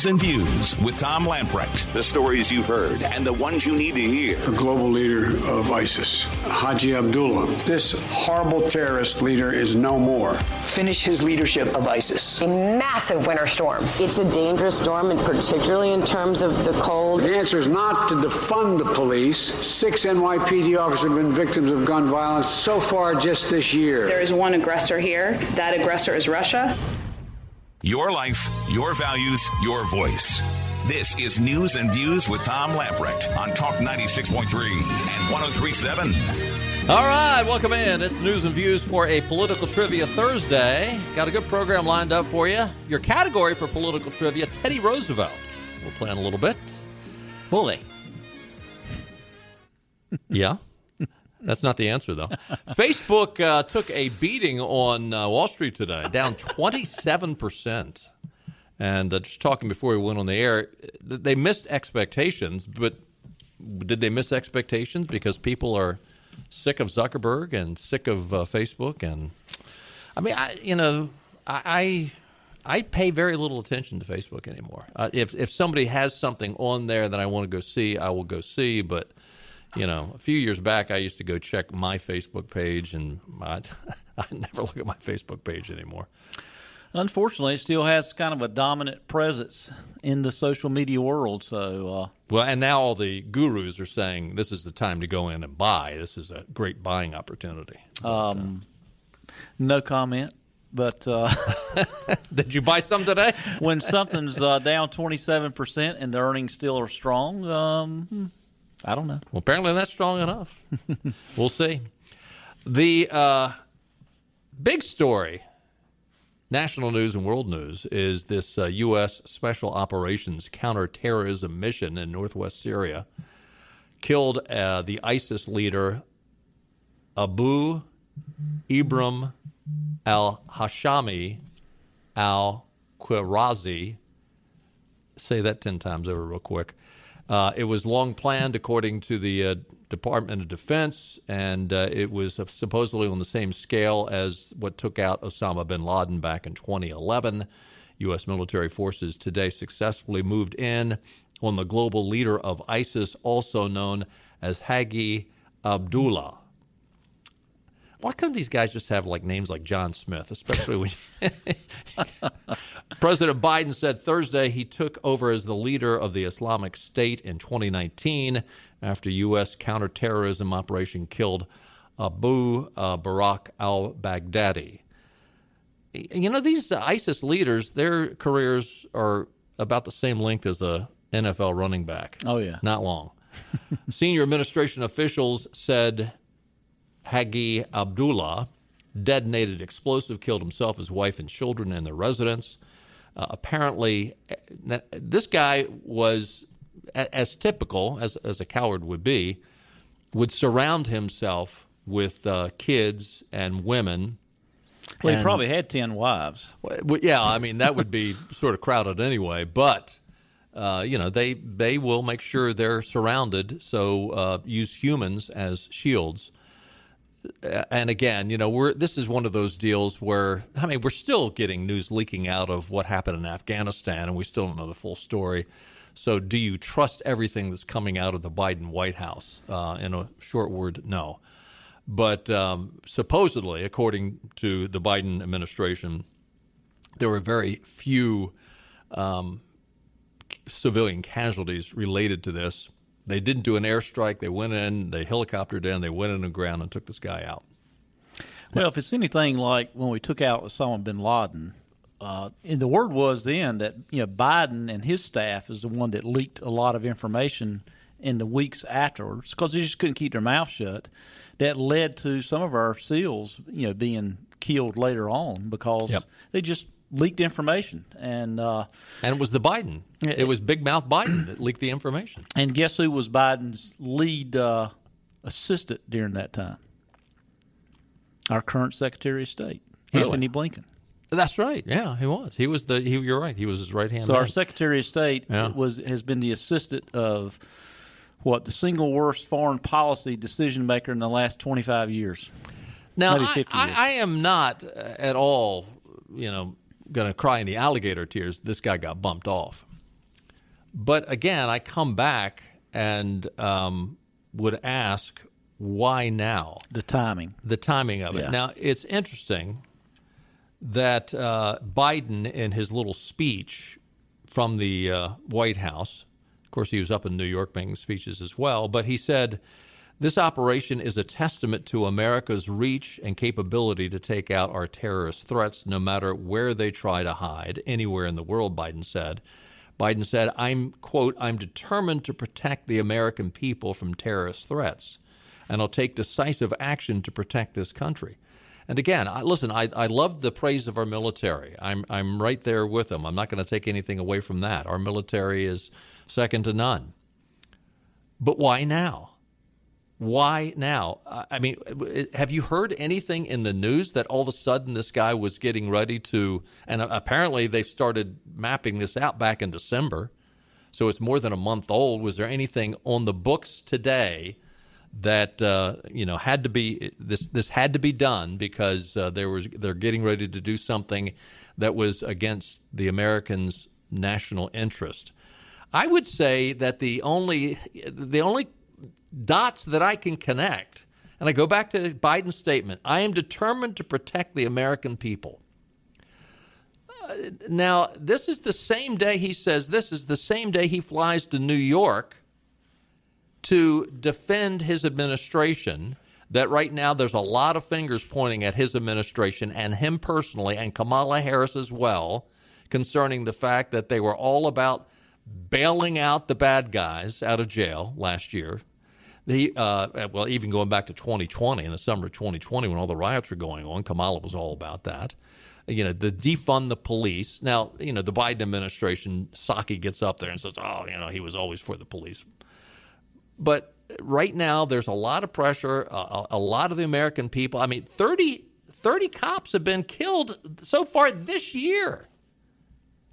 News and Views with Tom Lamprecht. The stories you've heard and the ones you need to hear. The global leader of ISIS, Haji Abdullah. This horrible terrorist leader is no more. Finish his leadership of ISIS. A massive winter storm. It's a dangerous storm, and particularly in terms of the cold. The answer is not to defund the police. Six NYPD officers have been victims of gun violence so far just this year. There is one aggressor here. That aggressor is Russia. Your life, your values, your voice. This is News and Views with Tom Lamprecht on Talk 96.3 and 1037. All right, welcome in. It's News and Views for a Political Trivia Thursday. Got a good program lined up for you. Your category for political trivia Teddy Roosevelt. We'll plan a little bit. Bully. Yeah. That's not the answer, though. Facebook uh, took a beating on uh, Wall Street today, down 27%. And uh, just talking before we went on the air, they missed expectations, but did they miss expectations because people are sick of Zuckerberg and sick of uh, Facebook? And I mean, I, you know, I, I, I pay very little attention to Facebook anymore. Uh, if if somebody has something on there that I want to go see, I will go see, but you know, a few years back, I used to go check my Facebook page, and I, I never look at my Facebook page anymore. Unfortunately, it still has kind of a dominant presence in the social media world. So, uh, well, and now all the gurus are saying this is the time to go in and buy. This is a great buying opportunity. But, um, uh, no comment. But uh, did you buy some today? when something's uh, down twenty seven percent and the earnings still are strong, um, hmm, I don't know. Well, apparently that's strong enough. we'll see. The uh, big story, national news and world news, is this uh, U.S. Special Operations counterterrorism mission in northwest Syria killed uh, the ISIS leader Abu Ibrahim al Hashimi al Qurashi. Say that 10 times over, real quick. Uh, it was long planned, according to the uh, Department of Defense, and uh, it was supposedly on the same scale as what took out Osama bin Laden back in 2011. U.S. military forces today successfully moved in on the global leader of ISIS, also known as Haji Abdullah. Why couldn't these guys just have like names like John Smith, especially when President Biden said Thursday he took over as the leader of the Islamic State in 2019 after U.S. counterterrorism operation killed Abu uh, Barak al-Baghdadi. You know these ISIS leaders, their careers are about the same length as a NFL running back. Oh yeah, not long. Senior administration officials said Haji Abdullah detonated explosive, killed himself, his wife, and children in their residence. Uh, apparently, this guy was, as typical as, as a coward would be, would surround himself with uh, kids and women. Well, he probably had 10 wives. Well, yeah, I mean, that would be sort of crowded anyway, but. Uh, you know, they they will make sure they're surrounded. So uh, use humans as shields and again, you know, we're this is one of those deals where I mean, we're still getting news leaking out of what happened in Afghanistan, and we still don't know the full story. So, do you trust everything that's coming out of the Biden White House? Uh, in a short word, no. But um, supposedly, according to the Biden administration, there were very few um, civilian casualties related to this. They didn't do an airstrike. They went in, they helicoptered in, they went in the ground and took this guy out. Well, if it's anything like when we took out Osama bin Laden, uh, and the word was then that you know Biden and his staff is the one that leaked a lot of information in the weeks afterwards because they just couldn't keep their mouth shut. That led to some of our SEALs, you know, being killed later on because yep. they just leaked information, and uh, and it was the Biden. It, it was Big Mouth Biden that leaked the information. And guess who was Biden's lead uh, assistant during that time? Our current Secretary of State, really? Antony Blinken. That's right. Yeah, he was. He was the. He, you're right. He was his right hand. So man. our Secretary of State yeah. was has been the assistant of what the single worst foreign policy decision maker in the last 25 years. Now, I, I, I, am not at all, you know, going to cry any alligator tears. This guy got bumped off. But again, I come back and um, would ask why now? The timing. The timing of it. Yeah. Now, it's interesting that uh, Biden, in his little speech from the uh, White House, of course, he was up in New York making speeches as well, but he said, This operation is a testament to America's reach and capability to take out our terrorist threats, no matter where they try to hide, anywhere in the world, Biden said. Biden said, I'm, quote, I'm determined to protect the American people from terrorist threats, and I'll take decisive action to protect this country. And again, I, listen, I, I love the praise of our military. I'm, I'm right there with them. I'm not going to take anything away from that. Our military is second to none. But why now? Why now? I mean, have you heard anything in the news that all of a sudden this guy was getting ready to? And apparently they started mapping this out back in December, so it's more than a month old. Was there anything on the books today that uh, you know had to be this? This had to be done because uh, there was they're getting ready to do something that was against the Americans' national interest. I would say that the only the only dots that I can connect, and I go back to Biden's statement: "I am determined to protect the American people." Uh, now, this is the same day he says this is the same day he flies to New York to defend his administration. That right now there's a lot of fingers pointing at his administration and him personally, and Kamala Harris as well, concerning the fact that they were all about bailing out the bad guys out of jail last year. The uh, well, even going back to 2020 in the summer of 2020 when all the riots were going on, Kamala was all about that. You know, the defund the police. Now, you know, the Biden administration, Psaki gets up there and says, "Oh, you know, he was always for the police." But right now, there's a lot of pressure. A, a lot of the American people. I mean, 30, 30 cops have been killed so far this year.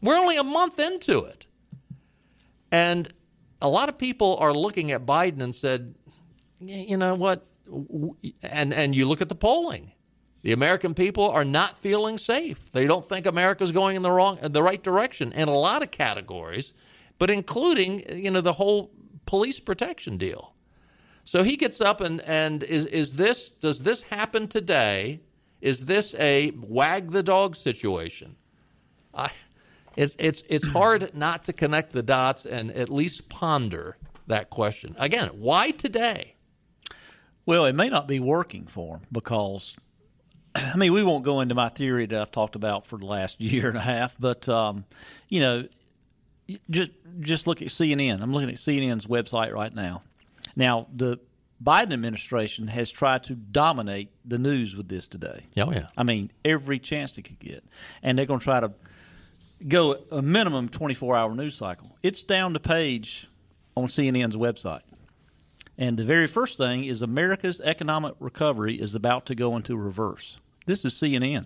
We're only a month into it. And a lot of people are looking at Biden and said, you know what? And and you look at the polling. The American people are not feeling safe. They don't think America's going in the wrong the right direction in a lot of categories, but including, you know, the whole police protection deal. So he gets up and and is is this does this happen today? Is this a wag the dog situation? I it's it's it's hard not to connect the dots and at least ponder that question. Again, why today? Well, it may not be working for him because, I mean, we won't go into my theory that I've talked about for the last year and a half, but um, you know, just just look at CNN. I'm looking at CNN's website right now. Now, the Biden administration has tried to dominate the news with this today. Oh yeah. I mean, every chance they could get, and they're going to try to go a minimum 24 hour news cycle. It's down the page on CNN's website. And the very first thing is America's economic recovery is about to go into reverse. This is CNN.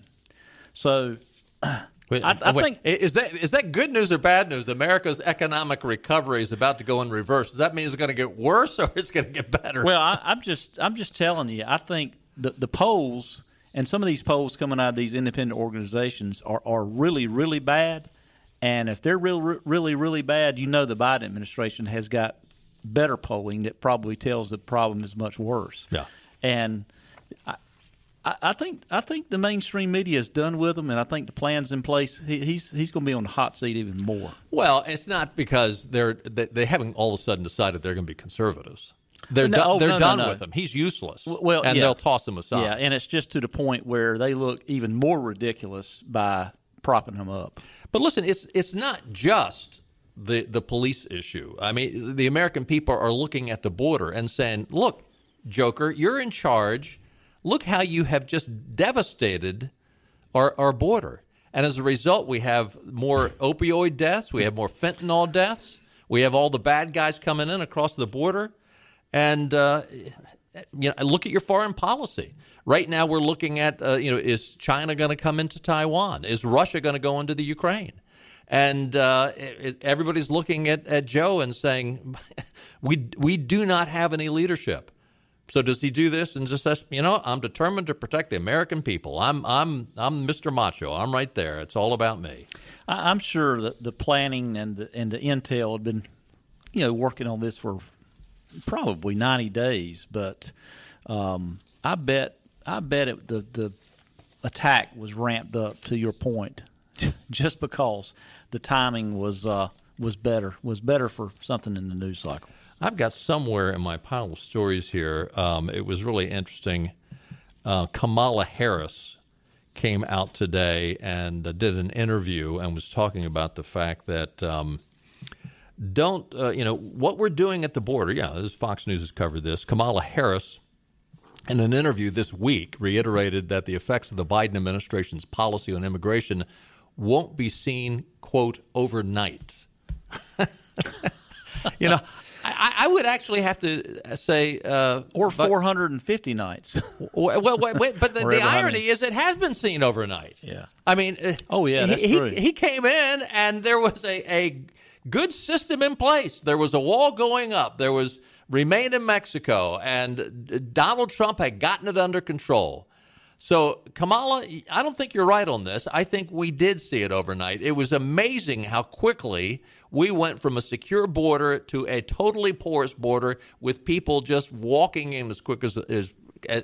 So Wait, I, I wait, think is that is that good news or bad news? America's economic recovery is about to go in reverse. Does that mean it's going to get worse or it's going to get better? Well, I, I'm just I'm just telling you. I think the the polls and some of these polls coming out of these independent organizations are, are really really bad. And if they're real, really really bad, you know the Biden administration has got better polling that probably tells the problem is much worse. Yeah. And I, I think I think the mainstream media is done with him, and I think the plan's in place. He, he's he's going to be on the hot seat even more. Well, it's not because they're they, they haven't all of a sudden decided they're going to be conservatives. They're No, done, oh, they're no, done no. with him. He's useless. Well, and yeah. they'll toss him aside. Yeah, and it's just to the point where they look even more ridiculous by propping him up. But listen, it's it's not just the the police issue. I mean, the American people are looking at the border and saying, "Look, Joker, you're in charge. Look how you have just devastated our our border." And as a result, we have more opioid deaths, we have more fentanyl deaths, we have all the bad guys coming in across the border, and uh, you know, look at your foreign policy. Right now, we're looking at uh, you know, is China going to come into Taiwan? Is Russia going to go into the Ukraine? And uh, it, everybody's looking at, at Joe and saying, we we do not have any leadership So does he do this and just says, you know, I'm determined to protect the American people. I'm I'm I'm Mr. Macho. I'm right there. It's all about me. I, am sure that the planning and the and the intel had been, you know, working on this for probably 90 days. But um, I bet I bet it, the the attack was ramped up to your point, just because the timing was uh, was better was better for something in the news cycle. I've got somewhere in my pile of stories here. Um, it was really interesting. Uh, Kamala Harris came out today and uh, did an interview and was talking about the fact that um, don't uh, you know what we're doing at the border? Yeah, this Fox News has covered this. Kamala Harris, in an interview this week, reiterated that the effects of the Biden administration's policy on immigration won't be seen quote overnight. you know, I, I, would actually have to say, uh, or 450 nights. well, wait, wait, but the, the irony is, it has been seen overnight. Yeah. I mean, uh, oh yeah, he, he, he came in and there was a, a good system in place. There was a wall going up. There was remain in Mexico, and Donald Trump had gotten it under control. So, Kamala, I don't think you're right on this. I think we did see it overnight. It was amazing how quickly we went from a secure border to a totally porous border with people just walking in as quick as as,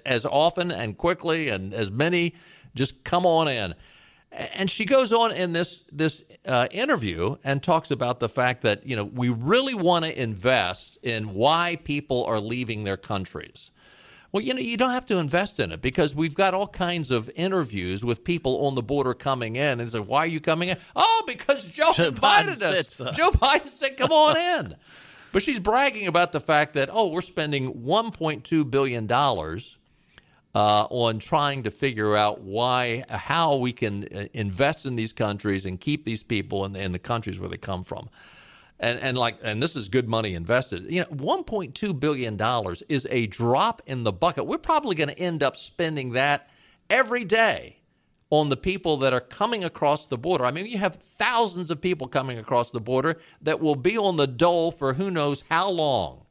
as often and quickly and as many just come on in. And she goes on in this this uh, interview and talks about the fact that you know we really want to invest in why people are leaving their countries. Well, you know, you don't have to invest in it because we've got all kinds of interviews with people on the border coming in and say, "Why are you coming in?" Oh, because Joe, Joe invited Biden us. So. Joe Biden said, "Come on in." But she's bragging about the fact that oh, we're spending 1.2 billion dollars uh, on trying to figure out why, how we can uh, invest in these countries and keep these people in the, in the countries where they come from and and like and this is good money invested. You know, 1.2 billion dollars is a drop in the bucket. We're probably going to end up spending that every day on the people that are coming across the border. I mean, you have thousands of people coming across the border that will be on the dole for who knows how long.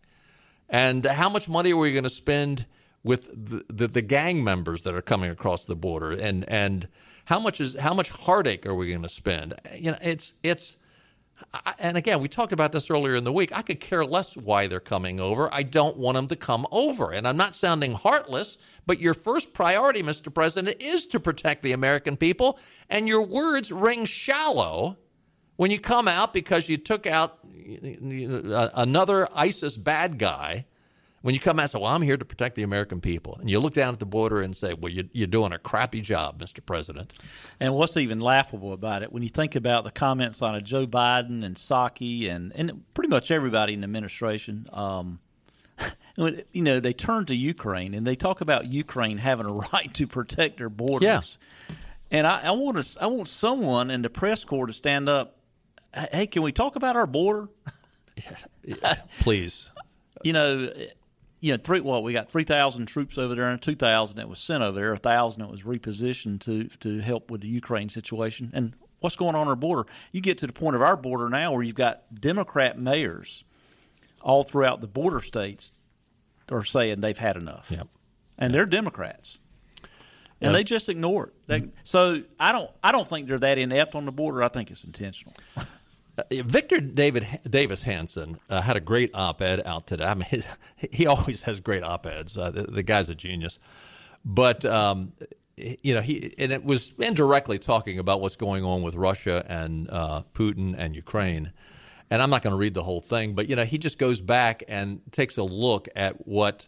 And how much money are we going to spend with the, the, the gang members that are coming across the border and and how much is how much heartache are we going to spend? You know, it's it's and again, we talked about this earlier in the week. I could care less why they're coming over. I don't want them to come over. And I'm not sounding heartless, but your first priority, Mr. President, is to protect the American people. And your words ring shallow when you come out because you took out another ISIS bad guy when you come out and say, Well, I'm here to protect the American people, and you look down at the border and say, Well, you, are doing a crappy job, Mr. President. And what's even laughable about it, when you think about the comments on Joe Biden and Psaki and, and pretty much everybody in the administration, um, you know, they turn to Ukraine and they talk about Ukraine having a right to protect their borders. Yeah. And I, I want to, I want someone in the press corps to stand up. Hey, can we talk about our border? Please. you know, you know, three. Well, we got three thousand troops over there, and two thousand that was sent over there. A thousand that was repositioned to to help with the Ukraine situation. And what's going on our border? You get to the point of our border now where you've got Democrat mayors all throughout the border states are saying they've had enough. Yep. And they're Democrats. And yep. they just ignore it. They, so I don't I don't think they're that inept on the border. I think it's intentional. Uh, Victor David Davis Hanson uh, had a great op-ed out today. I mean, he, he always has great op-eds. Uh, the, the, guy's a genius, but um, you know he and it was indirectly talking about what's going on with Russia and uh, Putin and Ukraine. And I'm not going to read the whole thing, but you know he just goes back and takes a look at what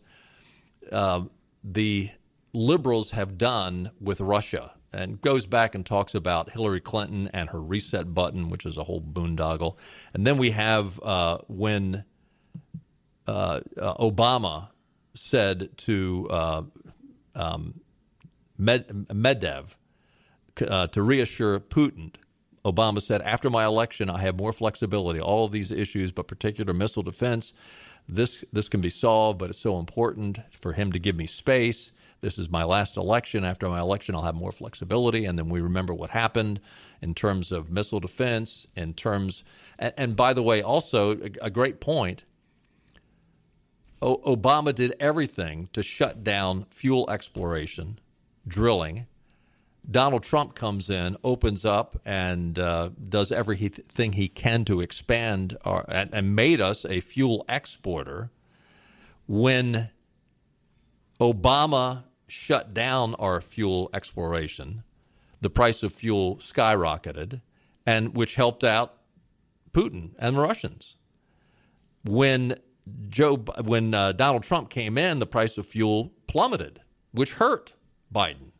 um, the liberals have done with Russia and goes back and talks about Hillary Clinton and her reset button, which is a whole boondoggle. And then we have uh, when uh, uh, Obama said to uh, um, Med- Medvedev uh, to reassure Putin. Obama said, "After my election, I have more flexibility. All of these issues, but particular missile defense, this this can be solved. But it's so important for him to give me space." This is my last election. After my election, I'll have more flexibility. And then we remember what happened in terms of missile defense, in terms, and, and by the way, also a, a great point. o- Obama did everything to shut down fuel exploration, drilling. Donald Trump comes in, opens up, and uh, does everything he can to expand our, and, and made us a fuel exporter. When Obama shut down our fuel exploration, the price of fuel skyrocketed, and which helped out Putin and the Russians. When Joe, when uh, Donald Trump came in, the price of fuel plummeted, which hurt Biden.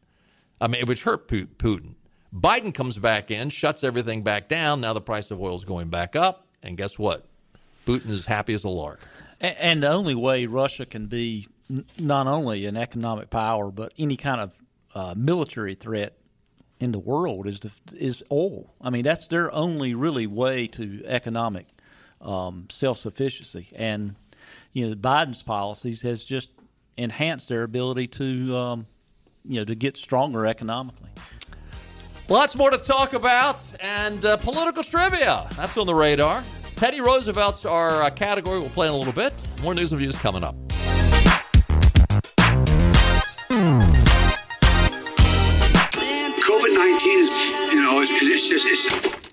I mean, which hurt Putin. Biden comes back in, shuts everything back down. Now the price of oil is going back up, and guess what? Putin is happy as a lark. And the only way Russia can be not only an economic power, but any kind of uh, military threat in the world is the, is oil. I mean, that's their only really way to economic um, self sufficiency. And you know, Biden's policies has just enhanced their ability to um, you know to get stronger economically. Lots more to talk about, and uh, political trivia. That's on the radar. Teddy Roosevelt's our uh, category. We'll play in a little bit. More news and views coming up. It's, it's just, it's.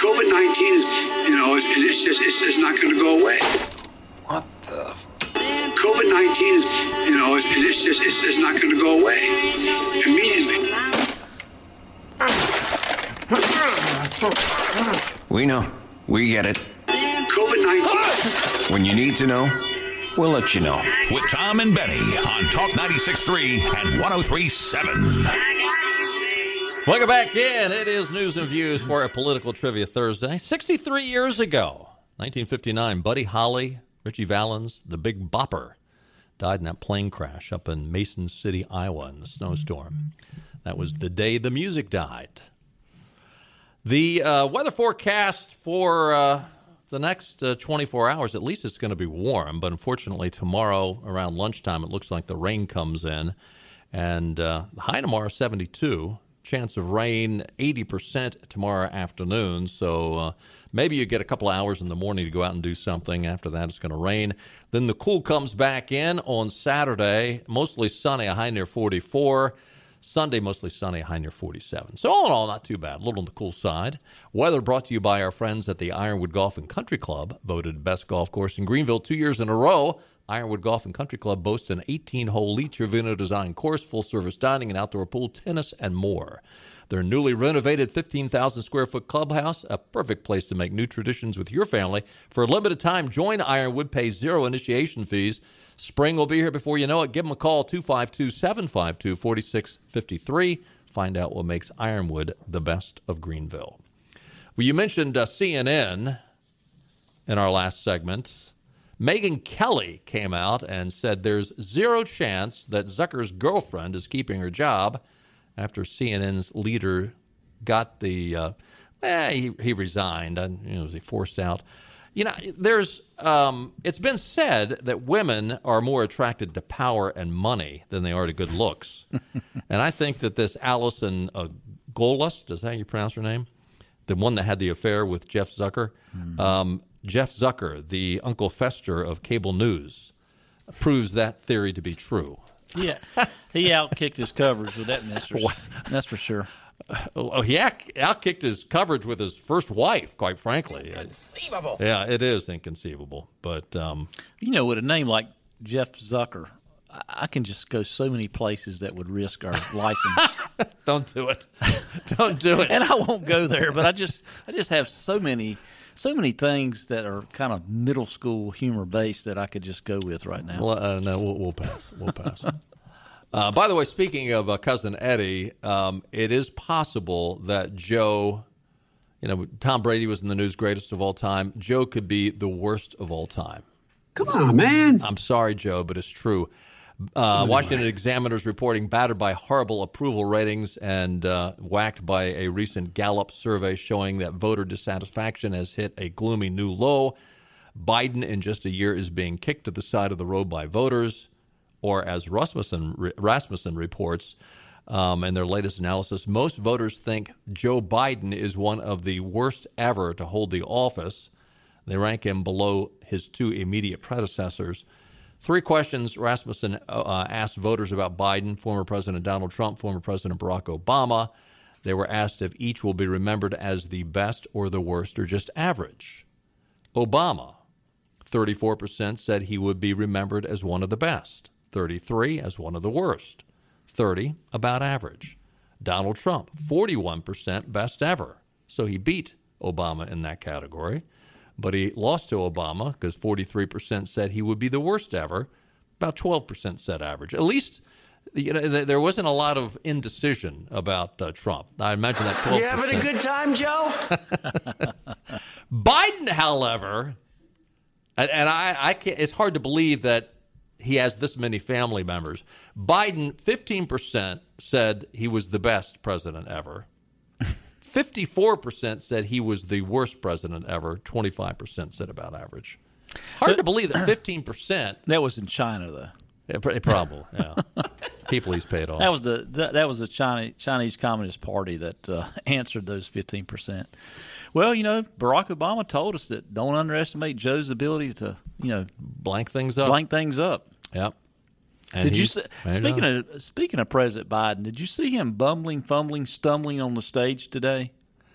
COVID 19 is, you know, it's, it's just, it's just not going to go away. What the? COVID 19 is, you know, it's, it's just, it's just not going to go away immediately. We know. We get it. COVID 19. When you need to know, we'll let you know. With Tom and Benny on Talk 96.3 and 103.7. Welcome back in. It is News and Views for a Political Trivia Thursday. 63 years ago, 1959, Buddy Holly, Ritchie Valens, the Big Bopper, died in that plane crash up in Mason City, Iowa in the snowstorm. That was the day the music died. The uh, weather forecast for uh, the next uh, 24 hours, at least it's going to be warm, but unfortunately, tomorrow around lunchtime, it looks like the rain comes in. And uh, high tomorrow, 72. Chance of rain, 80% tomorrow afternoon. So uh, maybe you get a couple hours in the morning to go out and do something. After that, it's going to rain. Then the cool comes back in on Saturday, mostly sunny, a high near 44. Sunday, mostly sunny, high near 47. So, all in all, not too bad. A little on the cool side. Weather brought to you by our friends at the Ironwood Golf and Country Club, voted best golf course in Greenville two years in a row. Ironwood Golf and Country Club boasts an 18 hole Lee Trevino design course, full service dining and outdoor pool, tennis, and more. Their newly renovated 15,000 square foot clubhouse, a perfect place to make new traditions with your family. For a limited time, join Ironwood, pay zero initiation fees. Spring will be here before you know it. Give them a call, 252 752 4653. Find out what makes Ironwood the best of Greenville. Well, you mentioned uh, CNN in our last segment. Megyn Kelly came out and said there's zero chance that Zucker's girlfriend is keeping her job after CNN's leader got the, uh, eh, he, he resigned. And, you know, was he forced out? You know, there's, um, it's been said that women are more attracted to power and money than they are to good looks. and I think that this Allison uh, Gollust, is that how you pronounce her name? The one that had the affair with Jeff Zucker. Mm-hmm. Um, Jeff Zucker, the Uncle Fester of cable news, proves that theory to be true. Yeah, he outkicked his coverage with that mistress. That's for sure. Oh, he outkicked his coverage with his first wife. Quite frankly, inconceivable. Yeah, it is inconceivable. But um, you know, with a name like Jeff Zucker, I can just go so many places that would risk our license. Don't do it. Don't do it. and I won't go there. But I just, I just have so many so many things that are kind of middle school humor based that I could just go with right now. Well, uh, no, we'll, we'll, pass. We'll pass. uh, by the way, speaking of uh, cousin Eddie, um, it is possible that Joe, you know, Tom Brady was in the news greatest of all time. Joe could be the worst of all time. Come on, man. I'm sorry, Joe, but it's true. Uh, Washington Examiners reporting battered by horrible approval ratings and uh, whacked by a recent Gallup survey showing that voter dissatisfaction has hit a gloomy new low. Biden, in just a year, is being kicked to the side of the road by voters, or as Rasmussen, Rasmussen reports um, in their latest analysis, most voters think Joe Biden is one of the worst ever to hold the office. They rank him below his two immediate predecessors. Three questions Rasmussen uh, asked voters about Biden, former President Donald Trump, former President Barack Obama. They were asked if each will be remembered as the best or the worst or just average. Obama, 34% said he would be remembered as one of the best, 33 as one of the worst, 30 about average. Donald Trump, 41% best ever. So he beat Obama in that category. But he lost to Obama because 43% said he would be the worst ever. About 12% said average. At least you know, there wasn't a lot of indecision about uh, Trump. I imagine that 12%. You having a good time, Joe? Biden, however, and, and I, I can't, it's hard to believe that he has this many family members. Biden, 15% said he was the best president ever. 54% said he was the worst president ever. 25% said about average. Hard to believe that 15%. That was in China, though. Yeah, probably, yeah. People he's paid off. That was the that, that was the Chinese Chinese Communist Party that uh, answered those fifteen percent. Well, you know, Barack Obama told us that don't underestimate Joe's ability to, you know, blank things up. Blank things up. Yep. And did you see, speaking of speaking of President Biden? Did you see him bumbling, fumbling, stumbling on the stage today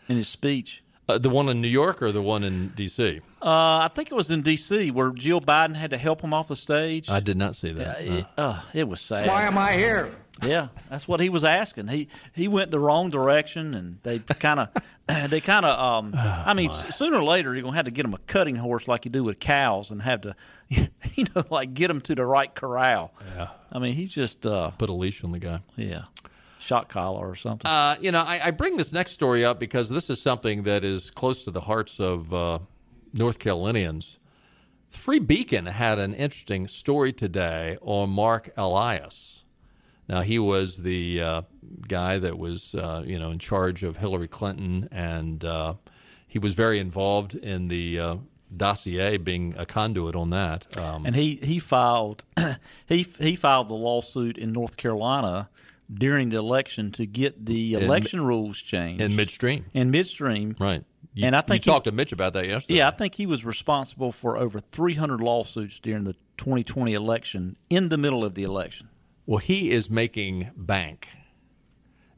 in his speech? Uh, the one in New York or the one in D.C. Uh, I think it was in D.C. where Jill Biden had to help him off the stage. I did not see that. Yeah, it, uh, it was sad. Why am I here? Yeah, that's what he was asking. He he went the wrong direction, and they kind of they kind of. Um, oh, I mean, my. sooner or later you're gonna have to get him a cutting horse like you do with cows, and have to, you know, like get him to the right corral. Yeah. I mean, he's just uh, put a leash on the guy. Yeah shot collar or something. Uh, you know, I, I, bring this next story up because this is something that is close to the hearts of uh, North Carolinians. Free Beacon had an interesting story today on Mark Elias. Now he was the uh, guy that was, uh, you know, in charge of Hillary Clinton, and uh, he was very involved in the uh, dossier, being a conduit on that. Um, and he he filed he he filed the lawsuit in North Carolina during the election to get the election in, rules changed in midstream. In midstream, right? You, and I think you talked to Mitch about that yesterday. Yeah, I think he was responsible for over 300 lawsuits during the 2020 election in the middle of the election. Well, he is making bank.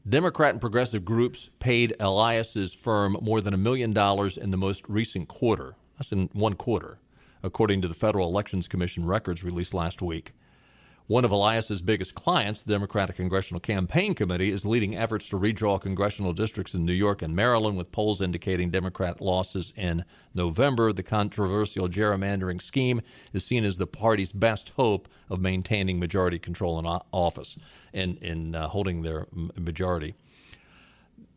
Democrat and progressive groups paid Elias's firm more than a million dollars in the most recent quarter. That's in one quarter, according to the Federal Elections Commission records released last week. One of Elias's biggest clients, the Democratic Congressional Campaign Committee, is leading efforts to redraw congressional districts in New York and Maryland, with polls indicating Democrat losses in November. The controversial gerrymandering scheme is seen as the party's best hope of maintaining majority control in office and in uh, holding their majority.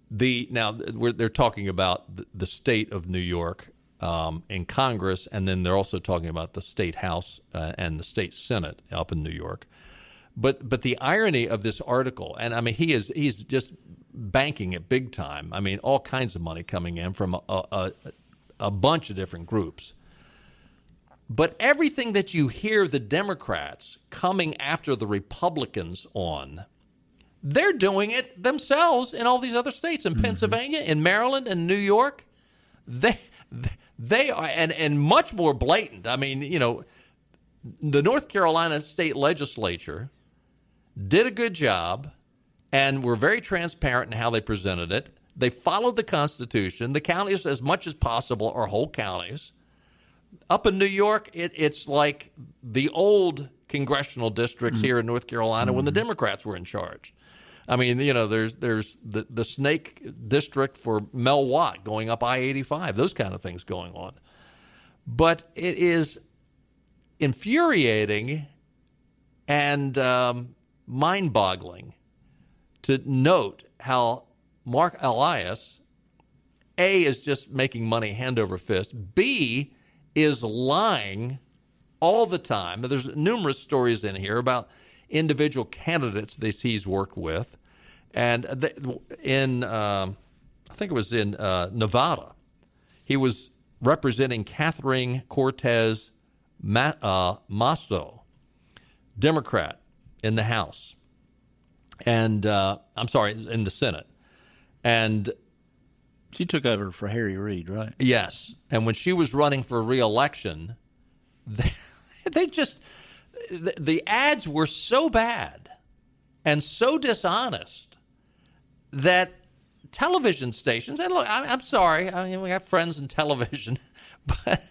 The now they're talking about the state of New York um, in Congress, and then they're also talking about the state house uh, and the state senate up in New York. But but the irony of this article, and I mean, he is he's just banking it big time. I mean, all kinds of money coming in from a, a, a bunch of different groups. But everything that you hear the Democrats coming after the Republicans on, they're doing it themselves in all these other states, in mm-hmm. Pennsylvania, in Maryland, and New York. They they are, and, and much more blatant. I mean, you know, the North Carolina state legislature did a good job and were very transparent in how they presented it. They followed the Constitution. The counties, as much as possible, are whole counties. Up in New York, it, it's like the old congressional districts mm-hmm. here in North Carolina mm-hmm. when the mm-hmm. Democrats were in charge. I mean, you know, there's there's the the Snake District for Mel Watt going up I eighty five, those kind of things going on. But it is infuriating and um, mind boggling to note how Mark Elias, A, is just making money hand over fist, B, is lying all the time. There's numerous stories in here about individual candidates that he's worked with. And in, um, I think it was in uh, Nevada, he was representing Catherine Cortez Ma- uh, Masto, Democrat in the House. And uh, I'm sorry, in the Senate. And She took over for Harry Reid, right? Yes, and when she was running for reelection, they, they just the, the ads were so bad and so dishonest that television stations and look, I, I'm sorry, I mean we have friends in television, but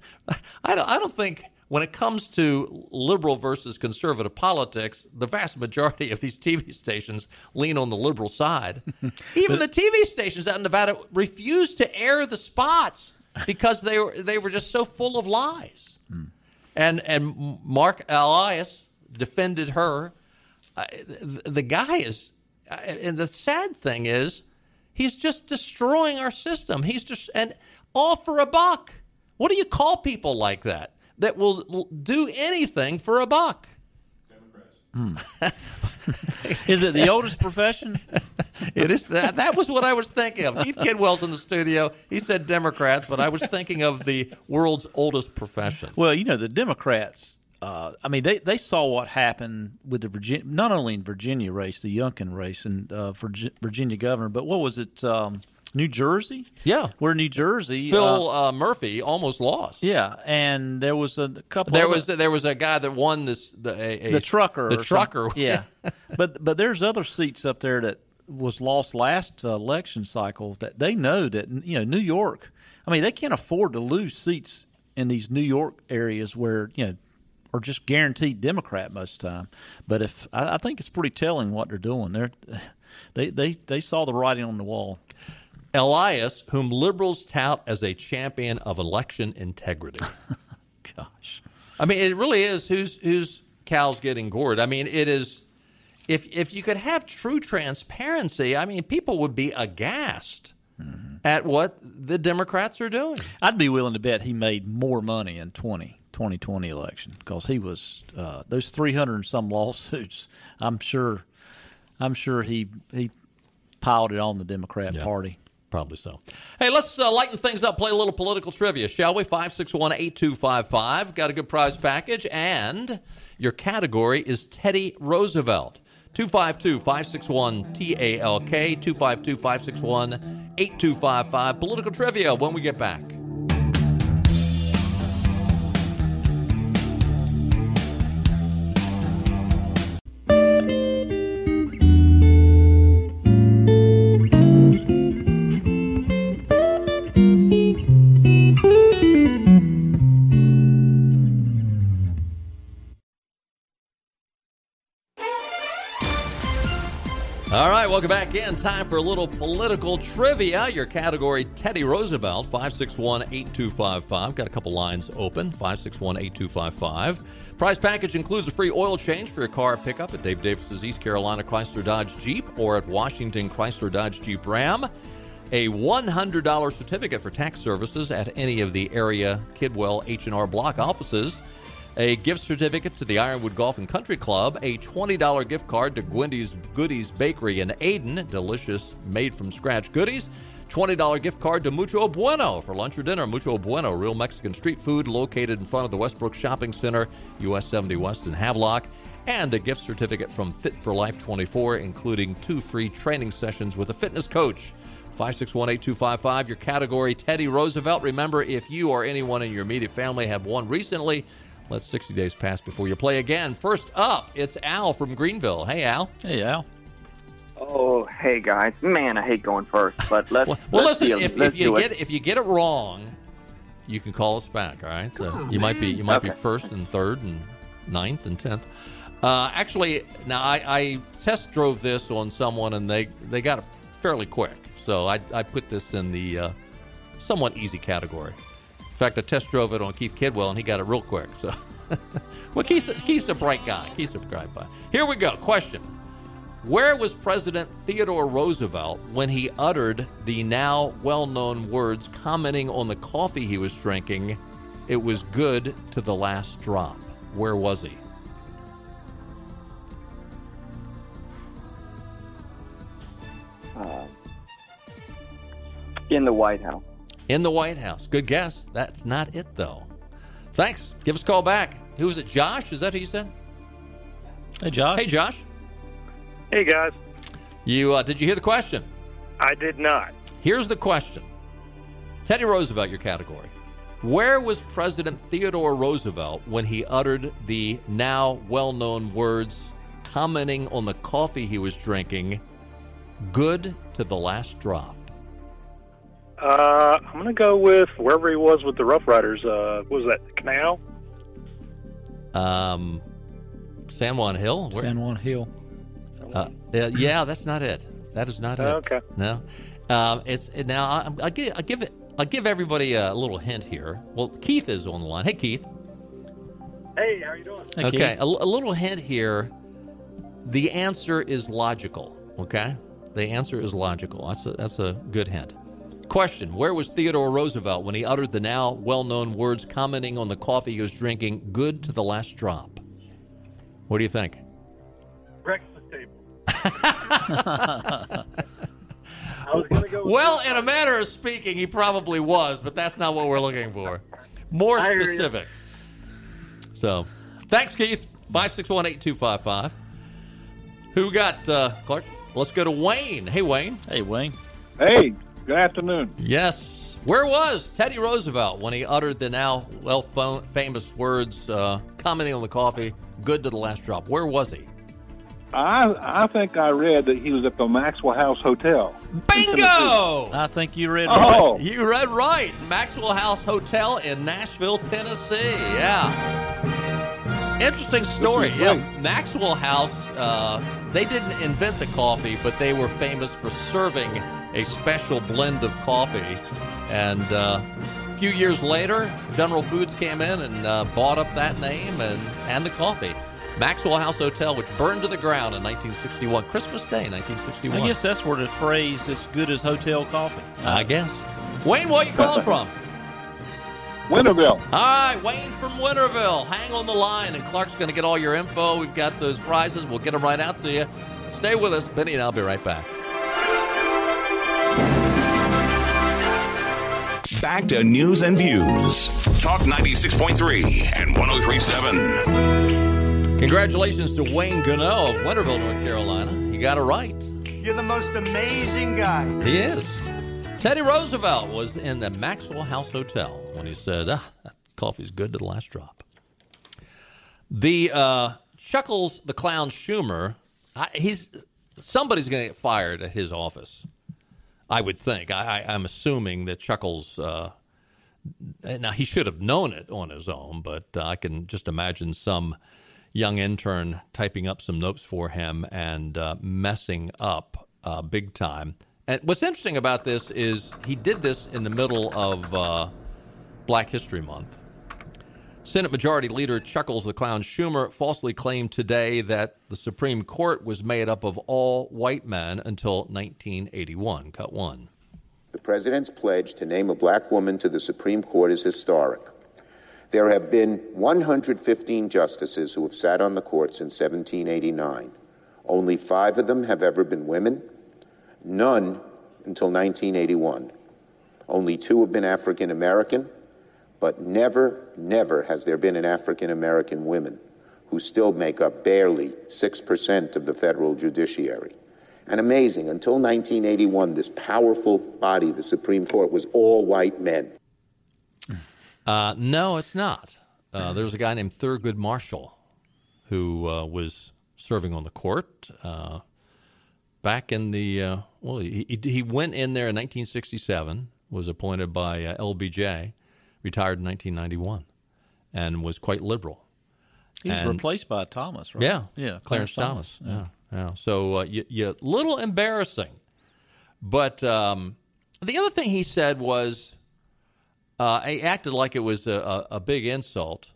I don't I don't think when it comes to liberal versus conservative politics, the vast majority of these TV stations lean on the liberal side. Even the TV stations out in Nevada refused to air the spots because they were they were just so full of lies. Hmm. And and Mark Elias defended her. Uh, the, the guy is, uh, and the sad thing is, he's just destroying our system. He's just and all for a buck. What do you call people like that? that will do anything for a buck. Hmm. is it the oldest profession? it is that. That was what I was thinking of. Keith Kidwell's in the studio. He said Democrats, but I was thinking of the world's oldest profession. Well, you know, the Democrats. Uh, I mean, they, they saw what happened with the Virginia, not only in Virginia race, the Youngkin race, and uh, for Virginia governor, but what was it? Um, New Jersey. Yeah, where New Jersey. Phil uh, uh, Murphy almost lost. Yeah, and there was a couple. There was there was a guy that won this the a, a, the trucker. The trucker. Something. Yeah, but but there's other seats up there that was lost last uh, election cycle that they know that you know New York. I mean, they can't afford to lose seats in these New York areas where you know are just guaranteed Democrat most of the time. But if I, I think it's pretty telling what they're doing. They're they they they saw the writing on the wall. Elias, whom liberals tout as a champion of election integrity. Gosh, I mean, it really is who's who's cows getting gored. I mean, it is. If if you could have true transparency, I mean, people would be aghast mm-hmm. at what the Democrats are doing. I'd be willing to bet he made more money in 20, 2020 election because he was uh, those three hundred and some lawsuits. I'm sure, I'm sure he he piled it on the Democrat yeah. Party. Probably so. Hey, let's uh, lighten things up, play a little political trivia, shall we? 561 8255. Got a good prize package, and your category is Teddy Roosevelt. 252 561 TALK, 252 561 8255. Political trivia when we get back. Welcome back in. Time for a little political trivia. Your category Teddy Roosevelt, 561 8255. Got a couple lines open, 561 8255. Prize package includes a free oil change for your car pickup at Dave Davis's East Carolina Chrysler Dodge Jeep or at Washington Chrysler Dodge Jeep Ram. A $100 certificate for tax services at any of the area Kidwell H&R Block offices a gift certificate to the Ironwood Golf and Country Club, a $20 gift card to Gwendy's Goodies Bakery in Ayden, delicious made from scratch goodies, $20 gift card to Mucho Bueno for lunch or dinner. Mucho Bueno, real Mexican street food located in front of the Westbrook Shopping Center, US 70 West in Havelock, and a gift certificate from Fit for Life 24, including two free training sessions with a fitness coach. 561 8255, your category Teddy Roosevelt. Remember, if you or anyone in your immediate family have won recently, let 60 days pass before you play again. First up, it's Al from Greenville. Hey, Al. Hey, Al. Oh, hey guys, man, I hate going first, but let's. well, well let's listen, deal, if, let's if you get it. if you get it wrong, you can call us back. All right, so on, you might be you might Okay. be first and third and ninth and tenth. Uh, actually, now I, I test drove this on someone and they they got it fairly quick. So I I put this in the uh, somewhat easy category. In fact, I test drove it on Keith Kidwell and he got it real quick. So, well, Keith's, Keith's a bright guy. Keith's a bright guy. Here we go. Question. Where was President Theodore Roosevelt when he uttered the now well known words commenting on the coffee he was drinking? It was good to the last drop. Where was he? Uh, in the White House. In the White House. Good guess. That's not it, though. Thanks. Give us a call back. Who was it? Josh? Is that who you said? Hey, Josh. Hey, Josh. Hey guys, You uh, did you hear the question? I did not. Here's the question: Teddy Roosevelt, your category. Where was President Theodore Roosevelt when he uttered the now well known words, commenting on the coffee he was drinking, good to the last drop? Uh, I'm going to go with wherever he was with the Rough Riders. Uh, what was that the canal? Um, San Juan Hill? Where- San Juan Hill. Uh, uh, yeah, that's not it. That is not it. Okay. No. Um, it's now. I, I give. I give it. I'll give everybody a little hint here. Well, Keith is on the line. Hey, Keith. Hey, how you doing? okay, a, a little hint here. The answer is logical. Okay, the answer is logical. That's a, that's a good hint. Question: Where was Theodore Roosevelt when he uttered the now well-known words, commenting on the coffee he was drinking, "Good to the last drop"? What do you think? Breakfast table. I was going to go. With Well, in a manner of speaking, he probably was, but that's not what we're looking for. More I hear you. specific. So, thanks, Keith. 561 8255. Who got uh, Clark? Let's go to Wayne. Hey, Wayne. Hey, Wayne. Hey, good afternoon. Yes. Where was Teddy Roosevelt when he uttered the now well famous words, uh, commenting on the coffee, good to the last drop? Where was he? I I think I read that he was at the Maxwell House Hotel. Bingo! I think you read Oh. right. You read right. Maxwell House Hotel in Nashville, Tennessee. Yeah. Interesting story. Yeah. Maxwell House, uh, they didn't invent the coffee, but they were famous for serving a special blend of coffee. And uh, a few years later, General Foods came in and uh, bought up that name and, and the coffee. Maxwell House Hotel, which burned to the ground in 1961, Christmas Day, 1961. I guess that's where the phrase "as good as hotel coffee." I guess. Wayne, where you calling from? Winterville. All right, Wayne from Winterville. Hang on the line, and Clark's going to get all your info. We've got those prizes. We'll get them right out to you. Stay with us. Benny and I'll be right back. Back to news and views. Talk 96.3 and 1037. Congratulations to Wayne Gano of Winterville, North Carolina. You got it right. You're the most amazing guy. He is. Teddy Roosevelt was in the Maxwell House Hotel when he said, ah, that coffee's good to the last drop. The uh, Chuckles the Clown Schumer, I, he's somebody's going to get fired at his office. I would think. I, I'm assuming that Chuckles. Uh, now he should have known it on his own, but uh, I can just imagine some young intern typing up some notes for him and uh, messing up uh, big time. And what's interesting about this is he did this in the middle of uh, Black History Month. Senate Majority Leader Chuckles the Clown Schumer falsely claimed today that the Supreme Court was made up of all white men until 1981. Cut one. The president's pledge to name a black woman to the Supreme Court is historic. There have been 115 justices who have sat on the court since 1789. Only five of them have ever been women, none until 1981. Only two have been African American, but never, never has there been an African American woman who still make up barely 6% of the federal judiciary. And amazing, until 1981, this powerful body, the Supreme Court, was all white men. Uh, no, it's not. Uh, there was a guy named Thurgood Marshall who uh, was serving on the court uh, back in the uh, well. He, he went in there in 1967, was appointed by uh, LBJ, retired in 1991, and was quite liberal. He was And- replaced by Thomas, right? Yeah, yeah, Clarence, Thomas. Yeah, yeah. So uh, you, you little embarrassing, but um, the other thing he said was uh, he acted like it was a, a, a big insult.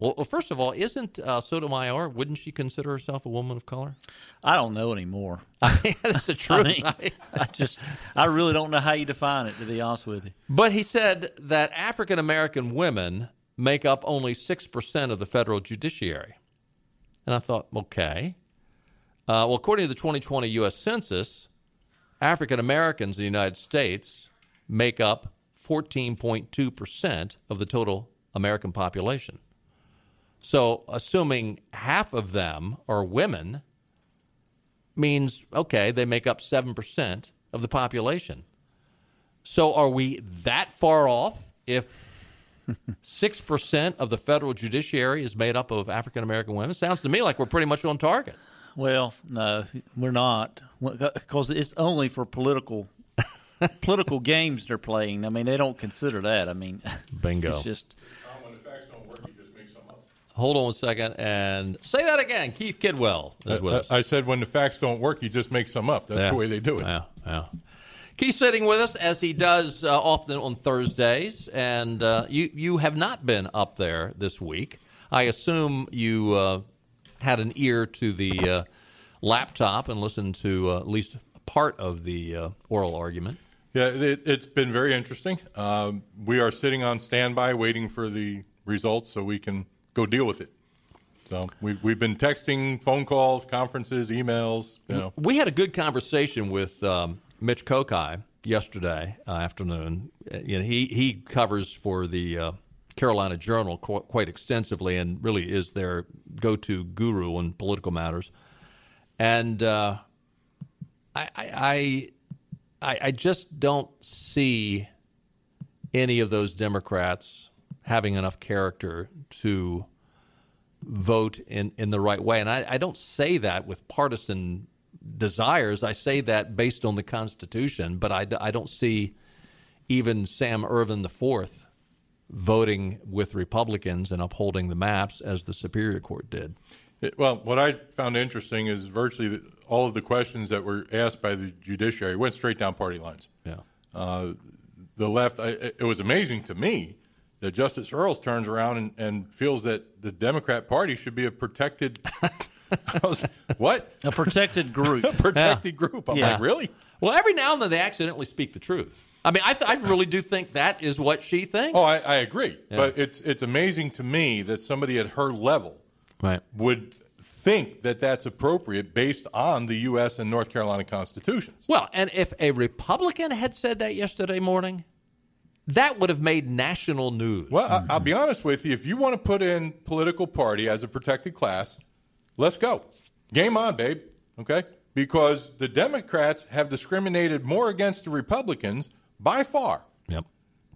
Well, well, first of all, isn't uh, Sotomayor? Wouldn't she consider herself a woman of color? I don't know anymore. That's the truth. I, mean, I just, I really don't know how you define it. To be honest with you, But he said that African American women make up only 6% of the federal judiciary. And I thought, okay. Uh, well, according to the 2020 U.S. Census, African Americans in the United States make up 14.2% of the total American population. So, assuming half of them are women means, okay, they make up 7% of the population. So are we that far off if 6% of the federal judiciary is made up of African American women? Sounds to me like we're pretty much on target. Well, no, we're not, because it's only for political political games they're playing. I mean, they don't consider that. I mean, bingo. It's just. Hold on a second and say that again. Keith Kidwell is with Uh, us. I said when the facts don't work, you just make some up. That's Yeah. the way they do it. Yeah, yeah. Keith sitting with us as he does uh, often on Thursdays, and uh, you you have not been up there this week. I assume you uh, had an ear to the uh, laptop and listened to uh, at least part of the uh, oral argument. Yeah, it, it's been very interesting. Um, we are sitting on standby waiting for the results so we can go deal with it. So we've, we've been texting, phone calls, conferences, emails. You know, We had a good conversation with um, Mitch Kokai yesterday uh, afternoon. Uh, You know, he he covers for the uh, Carolina Journal qu- quite extensively, and really is their go-to guru on political matters. And uh, I, I I I just don't see any of those Democrats having enough character to vote in, in the right way. And I, I don't say that with partisan desires. I say that based on the Constitution, but I, I don't see even Sam Ervin IV voting with Republicans and upholding the maps as the Superior Court did. It- well, what I found interesting is virtually the, all of the questions that were asked by the judiciary went straight down party lines. Yeah. Uh, the left, I, it was amazing to me that Justice Earls turns around and, and feels that the Democrat Party should be a protected. Was, what? A protected group. a protected group. I'm Yeah. like, really? Well, every now and then they accidentally speak the truth. I mean, I, th- I really do think that is what she thinks. Oh, I, I agree. Yeah. But it's it's amazing to me that somebody at her level right. would think that that's appropriate based on the U.S. and North Carolina constitutions. Well, and if a Republican had said that yesterday morning, that would have made national news. Well, I, I'll be honest with you. If you want to put in political party as a protected class, let's go. Game on, babe. Okay? Because the Democrats have discriminated more against the Republicans by far Yep.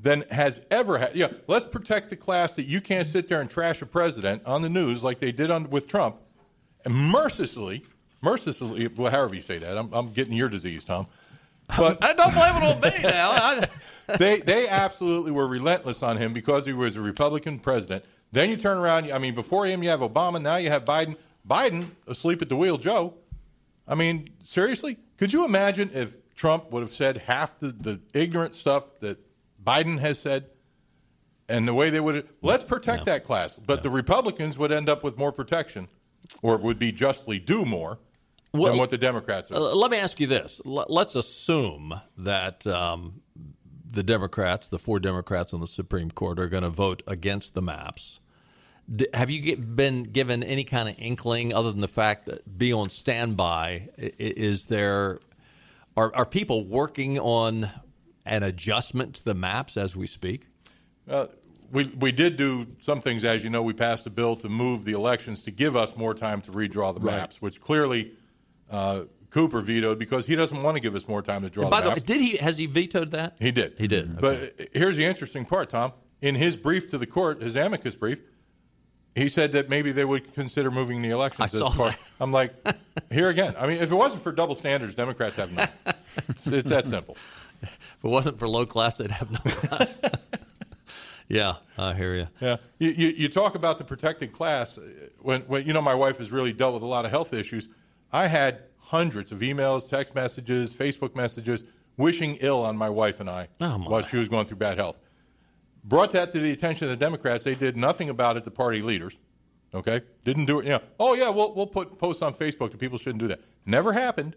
than has ever had. Yeah, let's protect the class that you can't sit there and trash a president on the news like they did on, with Trump, and mercilessly, mercilessly, well, however you say that, I'm, I'm getting your disease, Tom. But I don't blame it on me now. I, they they absolutely were relentless on him because he was a Republican president. Then you turn around. I mean, before him you have Obama. Now you have Biden. Biden asleep at the wheel, Joe. I mean, seriously, could you imagine if Trump would have said half the, the ignorant stuff that Biden has said, and the way they would let's protect that class, but the Republicans would end up with more protection, or would be justly due more Well, than what the Democrats are. Uh, let me ask you this. L- let's assume that um, the Democrats, the four Democrats on the Supreme Court, are going to vote against the maps. D- have you get, been given any kind of inkling, other than the fact that be on standby? Is there are, are people working on an adjustment to the maps as we speak? Uh, we, we did do some things, as you know. We passed a bill to move the elections to give us more time to redraw the Right. maps, which clearly uh, Cooper vetoed because he doesn't want to give us more time to draw By the the way, did he has he vetoed that? he did. He did. But here's the interesting part, Tom. In his brief to the court, his amicus brief, he said that maybe they would consider moving the elections. I saw part. that. I'm like, here again. I mean, if it wasn't for double standards, Democrats have none. it's, it's that simple. If it wasn't for low class, they'd have no class. yeah, I hear you. Yeah, you, you, you talk about the protected class. When, when you know my wife has really dealt with a lot of health issues. I had hundreds of emails, text messages, Facebook messages wishing ill on my wife and I Oh, while she was going through bad health. Brought that to the attention of the Democrats. They did nothing about it. The party leaders, okay, didn't do it. You know, oh yeah, we'll we'll put posts on Facebook that people shouldn't do that. Never happened.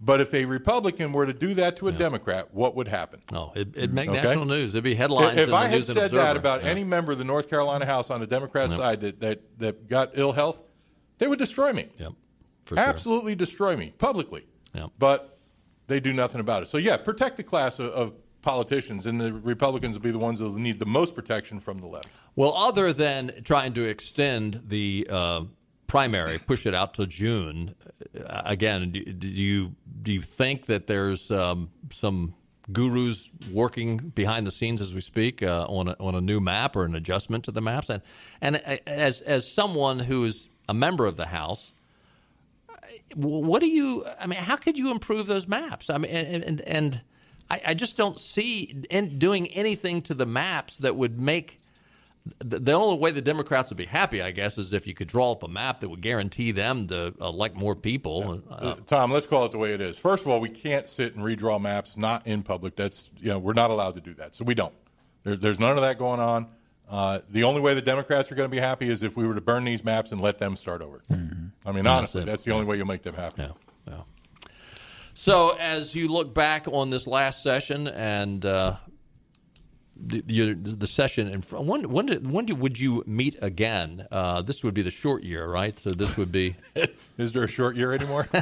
But if a Republican were to do that to a Democrat, what would happen? Oh, it, it'd make Okay. national news. It'd be headlines. If in the I had said that about Yeah. any member of the North Carolina House on the Democrat side that, that, that got ill health, they would destroy me. Yep. For sure. Absolutely destroy me publicly. But they do nothing about it. So, yeah, protect the class of, of politicians, and the Republicans will be the ones that will need the most protection from the left. Well, other than trying to extend the uh, primary, push it out to June, uh, again, do, do you do you think that there's um, some gurus working behind the scenes as we speak uh, on a, on a new map or an adjustment to the maps. And and as as someone who is a member of the House, what do you? I mean, how could you improve those maps? I mean, and and, and I, I, just don't see in doing anything to the maps that would make. The, the only way the Democrats would be happy, I guess, is if you could draw up a map that would guarantee them to elect more people. Yeah. Uh, Tom, let's call it the way it is. First of all, we can't sit and redraw maps not in public. That's you know we're not allowed to do that, so we don't. There, there's none of that going on. Uh, the only way the Democrats are going to be happy is if we were to burn these maps and let them start over. Mm-hmm. I mean, honestly, that's, that's the only way you'll make them happy. Yeah. yeah. So, as you look back on this last session and uh, the, the, session, and when when did, when did, would you meet again? Uh, this would be the short year, right? So this would be. is there a short year anymore?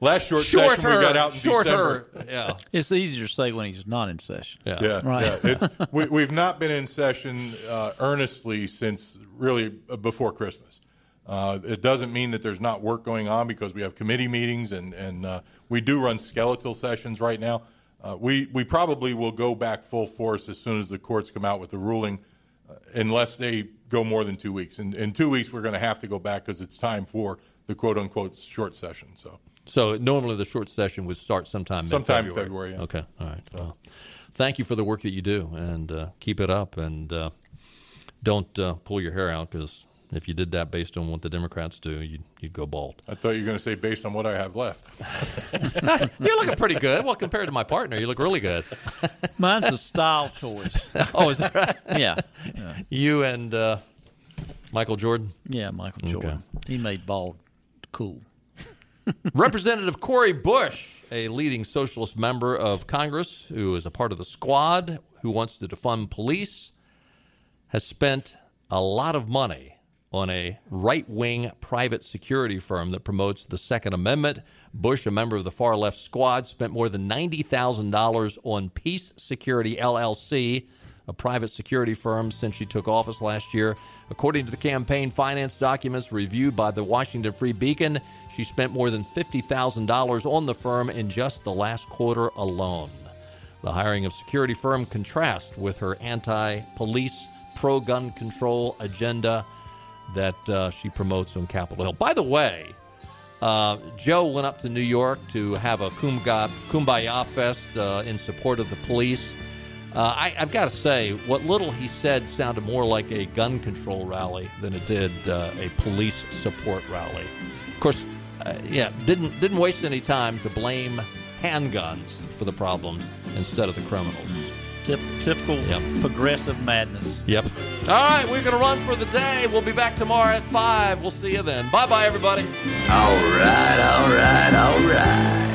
Last short shorter, session we got out in shorter. December. Yeah, it's easier to say when he's not in session. Yeah, yeah, right. Yeah. we, have not been in session uh, earnestly since really before Christmas. Uh, it doesn't mean that there's not work going on because we have committee meetings and and uh, we do run skeletal sessions right now. Uh, we we probably will go back full force as soon as the courts come out with the ruling, uh, unless they go more than two weeks. And in two weeks, we're going to have to go back because it's time for the quote unquote short session. So. So normally the short session would start sometime sometime February. February yeah. Okay, all right. Well, thank you for the work that you do, and uh, keep it up, and uh, don't uh, pull your hair out because if you did that based on what the Democrats do, you'd, you'd go bald. I thought you were going to say based on what I have left. You're looking pretty good. Well, compared to my partner, you look really good. Mine's a style choice. oh, is that right? Yeah. yeah. You and uh, Michael Jordan? Yeah, Michael Jordan. Okay. He made bald cool. Representative Cori Bush, a leading socialist member of Congress who is a part of the squad who wants to defund police, has spent a lot of money on a right wing private security firm that promotes the Second Amendment. Bush, a member of the far left squad, spent more than $90,000 on Peace Security LLC, a private security firm, since she took office last year. According to the campaign finance documents reviewed by the Washington Free Beacon, she spent more than $50,000 on the firm in just the last quarter alone. The hiring of security firm contrasts with her anti police, pro gun control agenda that uh, she promotes on Capitol Hill. By the way, uh, Joe went up to New York to have a kumbaya fest uh, in support of the police. Uh, I, have got to say, what little he said sounded more like a gun control rally than it did uh, a police support rally. Of course, uh, yeah, didn't didn't waste any time to blame handguns for the problems instead of the criminals. Tip, typical yep. progressive madness. Yep. All right, we're going to run for the day. We'll be back tomorrow at 5. We'll see you then. Bye bye, everybody. Alright, All right, all right.